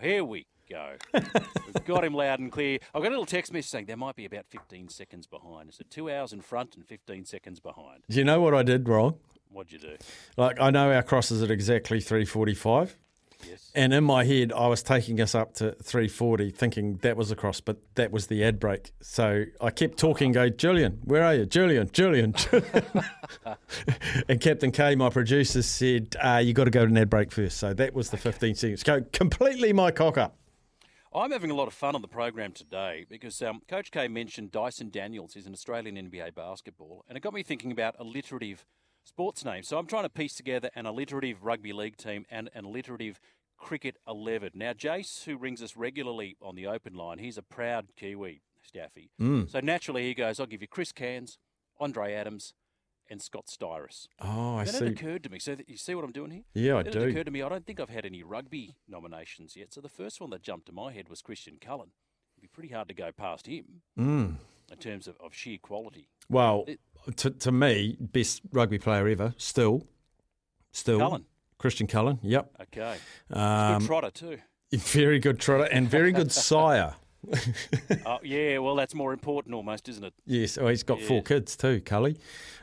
Here we go. We've got him loud and clear. I've got a little text message saying there might be about 15 seconds behind. Is it two hours in front and 15 seconds behind? Do you know what I did wrong? What'd you do? Like I know our cross is at exactly three forty-five, Yes. and in my head I was taking us up to three forty, thinking that was a cross, but that was the ad break. So I kept talking. Go, Julian, where are you, Julian? Julian. Julian. and Captain K, my producer, said uh, you got to go to an ad break first. So that was the fifteen seconds. Go completely my cock up. I'm having a lot of fun on the program today because um, Coach K mentioned Dyson Daniels is an Australian NBA basketball, and it got me thinking about alliterative sports names. So I'm trying to piece together an alliterative rugby league team and an alliterative cricket 11. Now, Jace, who rings us regularly on the open line, he's a proud Kiwi, Staffy. So naturally he goes, I'll give you Chris Cairns, Andre Adams, and Scott Styris. Oh, I then see. it occurred to me. So th- you see what I'm doing here? Yeah, I do. It occurred to me I don't think I've had any rugby nominations yet. So the first one that jumped to my head was Christian Cullen. It'd be pretty hard to go past him Mm. in terms of, of sheer quality. Well, It- to, to me, best rugby player ever. Still, still, Cullen. Christian Cullen. Yep. Okay. Um, Good trotter too. Very good trotter and very good sire. oh, yeah, well, that's more important almost, isn't it? Yes, oh, he's got four kids too, Cully.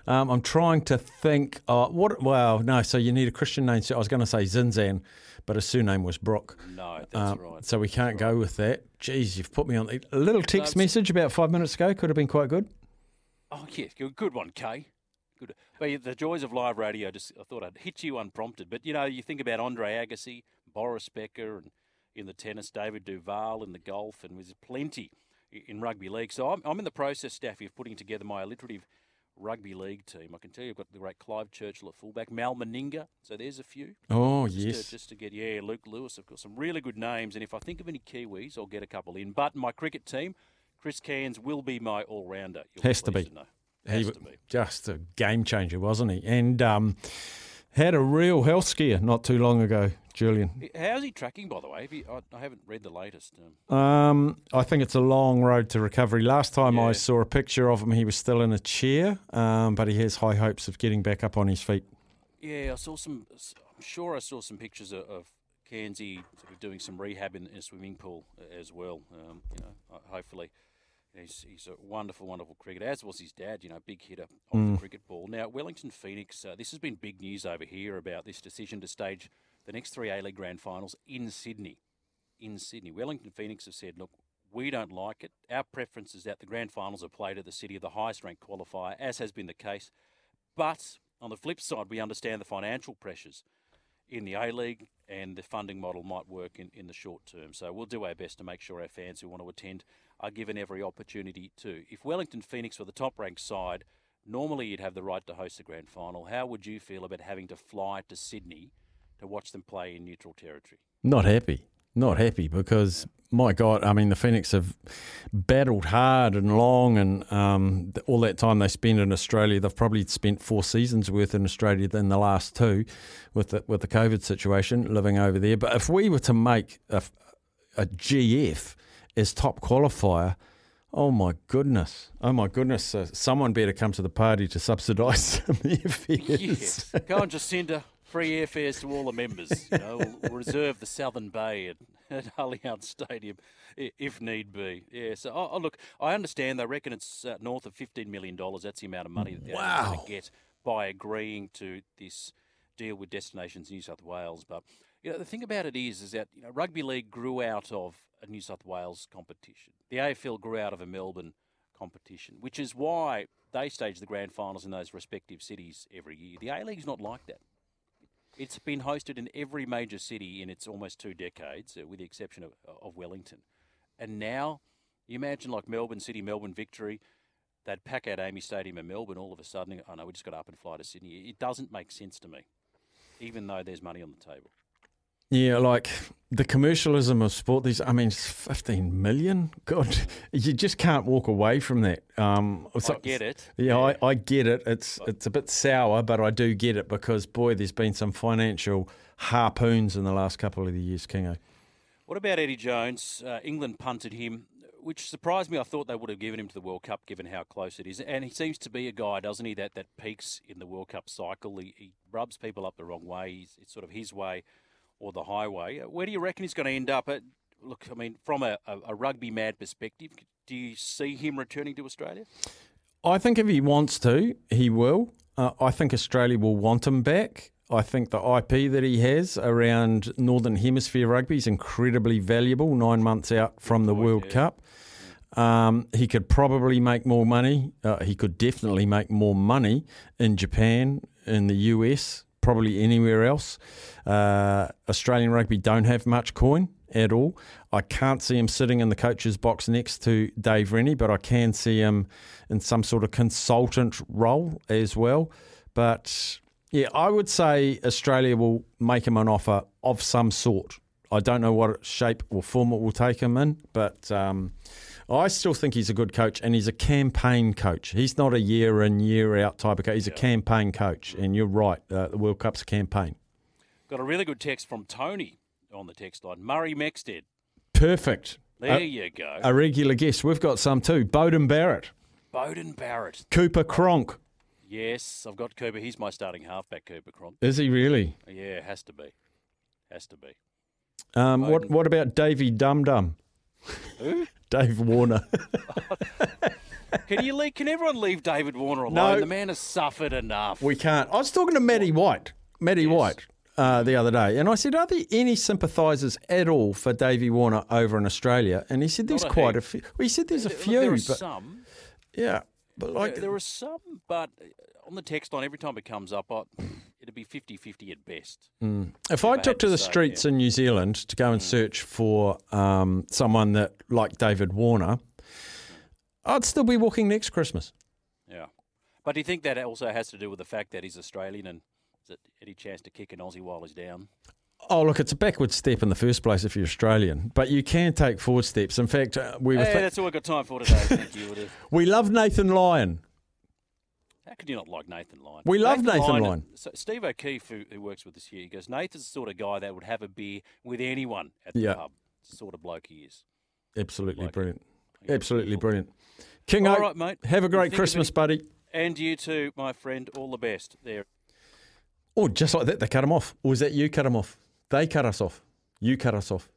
Um, I'm trying to think. Uh, what? Well, no. So you need a Christian name. So I was going to say Zinzan, but his surname was Brooke. No, that's Um, right. So we can't go with that. Jeez, you've put me on the, a little text it's- message about five minutes ago. Could have been quite good. Oh, yes, good, good one, Kay. Good. Well, the joys of live radio. Just I thought I'd hit you unprompted, but you know, you think about Andre Agassi, Boris Becker, and in the tennis, David Duval in the golf, and there's plenty in rugby league. So I'm, I'm in the process, Staffy, of putting together my alliterative rugby league team. I can tell you, I've got the great Clive Churchill at fullback, Mal Meninga. So there's a few. Oh Just, yes. to, just to get, yeah, Luke Lewis. I've got some really good names, and if I think of any Kiwis, I'll get a couple in. But my cricket team, Chris Cairns will be my all rounder. Has to be. know. He Has wa- to be. just a game changer, wasn't he? And um, had a real health scare not too long ago, Julian. How's he tracking, by the way? Have you, I, I haven't read the latest. Um, Um, I think it's a long road to recovery. Last time I saw a picture of him, he was still in a chair, um, but he has high hopes of getting back up on his feet. yeah, I saw some. I'm sure I saw some pictures of, of Cairnsy sort of doing some rehab in, in a swimming pool uh, as well. Um, you know, hopefully. He's, he's a wonderful, wonderful cricketer, as was his dad, you know, big hitter of the cricket ball. Now, Wellington Phoenix, uh, this has been big news over here about this decision to stage the next three A League Grand Finals in Sydney. In Sydney. Wellington Phoenix have said, look, we don't like it. Our preference is that the Grand Finals are played at the city of the highest ranked qualifier, as has been the case. But on the flip side, we understand the financial pressures in the A League and the funding model might work in, in the short term. So we'll do our best to make sure our fans who want to attend are given every opportunity to. If Wellington Phoenix were the top ranked side, normally you'd have the right to host the grand final. How would you feel about having to fly to Sydney to watch them play in neutral territory? Not happy. Not happy because, my God, I mean, the Phoenix have battled hard and long, and um, all that time they spent in Australia, they've probably spent four seasons worth in Australia than the last two with the, with the COVID situation living over there. But if we were to make a, a GF as top qualifier, oh my goodness, oh my goodness, uh, someone better come to the party to subsidise some airfares. Yes. Go on, Jacinda. Free airfares to all the members. You know, we'll, reserve the Southern Bay at, at Allianz Stadium if need be. Yeah. So, oh, oh, look, I understand. They reckon it's uh, north of fifteen million dollars. That's the amount of money that they're Wow. going to get by agreeing to this deal with Destinations New South Wales. But you know, the thing about it is, is that you know, rugby league grew out of a New South Wales competition. The AFL grew out of a Melbourne competition, which is why they stage the grand finals in those respective cities every year. The A League's not like that. It's been hosted in every major city in its almost two decades, uh, with the exception of, of Wellington. And now, you imagine like Melbourne City, Melbourne Victory, they'd pack out AAMI Stadium in Melbourne all of a sudden. Oh no, we just got up and fly to Sydney. It doesn't make sense to me, even though there's money on the table. Yeah, like the commercialism of sport. These, I mean, fifteen million. God, you just can't walk away from that. Um, so, I get it. Yeah, yeah. I, I, get it. It's it's a bit sour, but I do get it because boy, there's been some financial harpoons in the last couple of the years, Kingo. What about Eddie Jones? Uh, England punted him, which surprised me. I thought they would have given him to the World Cup, given how close it is. And he seems to be a guy, doesn't he, that, that peaks in the World Cup cycle. He, he rubs people up the wrong way. He's, it's sort of his way or the highway. Uh, where do you reckon he's going to end up? At, look, I mean, from a, a, a rugby mad perspective, do you see him returning to Australia? I think if he wants to, he will. Uh, I think Australia will want him back. I think the IP that he has around Northern Hemisphere rugby is incredibly valuable nine months out from the World yeah. Cup. Um, he could probably make more money. Uh, he could definitely make more money in Japan, in the US, probably anywhere else. Uh, Australian rugby don't have much coin at all. I can't see him sitting in the coach's box next to Dave Rennie, but I can see him in some sort of consultant role as well. But yeah, I would say Australia will make him an offer of some sort. I don't know what shape or form it will take him in, but um, I still think he's a good coach and he's a campaign coach. He's not a year in, year out type of coach. He's yeah. a campaign coach, and you're right. Uh, the World Cup's a campaign. Got a really good text from Tony on the text line. Murray Mexted. Perfect. There a, you go. A regular guest. We've got some too. Beauden Barrett. Beauden Barrett. Cooper Cronk. Yes, I've got Cooper. He's my starting halfback, Cooper Cronk. Is he really? Yeah, has to be. Has to be. Um, what What about Davy Dum Dum? Who? Dave Warner. can you leave, Can everyone leave David Warner alone? No, the man has suffered enough. We can't. I was talking to Matty White. Matty yes. White. Uh, the other day, and I said, "Are there any sympathisers at all for Davy Warner over in Australia?" And he said, "There's a quite heap. a few." Well, he said, "There's a few." There are but, some. Yeah, but like there, there are some, but on the text line, every time it comes up, I, it'd be 50-50 at best. Mm. If I took to, to the say, streets yeah. in New Zealand to go and mm. search for um, someone that like David Warner, I'd still be walking next Christmas. Yeah, but do you think that also has to do with the fact that he's Australian and is it any chance to kick an Aussie while he's down? Oh, look, it's a backward step in the first place if you're Australian, but you can take forward steps. In fact, uh, we were. Hey, th- that's all we've got time for today. Thank you. we love Nathan Lyon. How can you not like Nathan Lyon? We love Nathan, Nathan Lyon. Lyon. So Steve O'Keefe, who, who, works with us here, he goes, Nathan's the sort of guy that would have a beer with anyone at the yeah. pub. It's the sort of bloke he is. Absolutely brilliant. Absolutely brilliant. King All right, mate. Have a great Christmas, buddy. And you too, my friend. All the best there. Oh, just like that, they cut him off. Or was that you cut him off? They cut us off. You cut us off.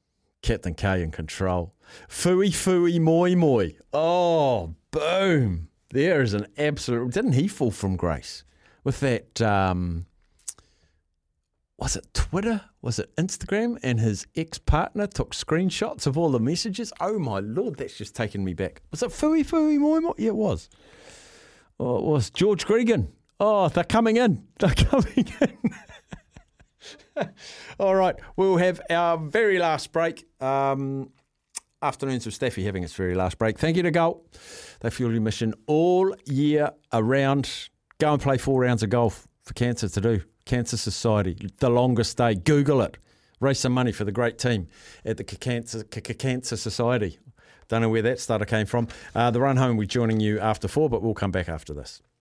Captain K in control. Fooey, fooey, moi, moi. Oh, boom. There is an absolute. Didn't he fall from grace with that? Um, was it Twitter? Was it Instagram? And his ex partner took screenshots of all the messages. Oh my lord, that's just taken me back. Was it Fuifui Moimoi? Yeah, it was. Oh, it was George Gregan. Oh, they're coming in. They're coming in. All right, we'll have our very last break. Um, afternoons with Steffi having its very last break. Thank you to Gull. They fuel your mission all year around. Go and play four rounds of golf for cancer to do. Cancer Society, the longest day. Google it. Raise some money for the great team at the Cancer, Cancer Society. Don't know where that starter came from. Uh, the run home, we're joining you after four, but we'll come back after this.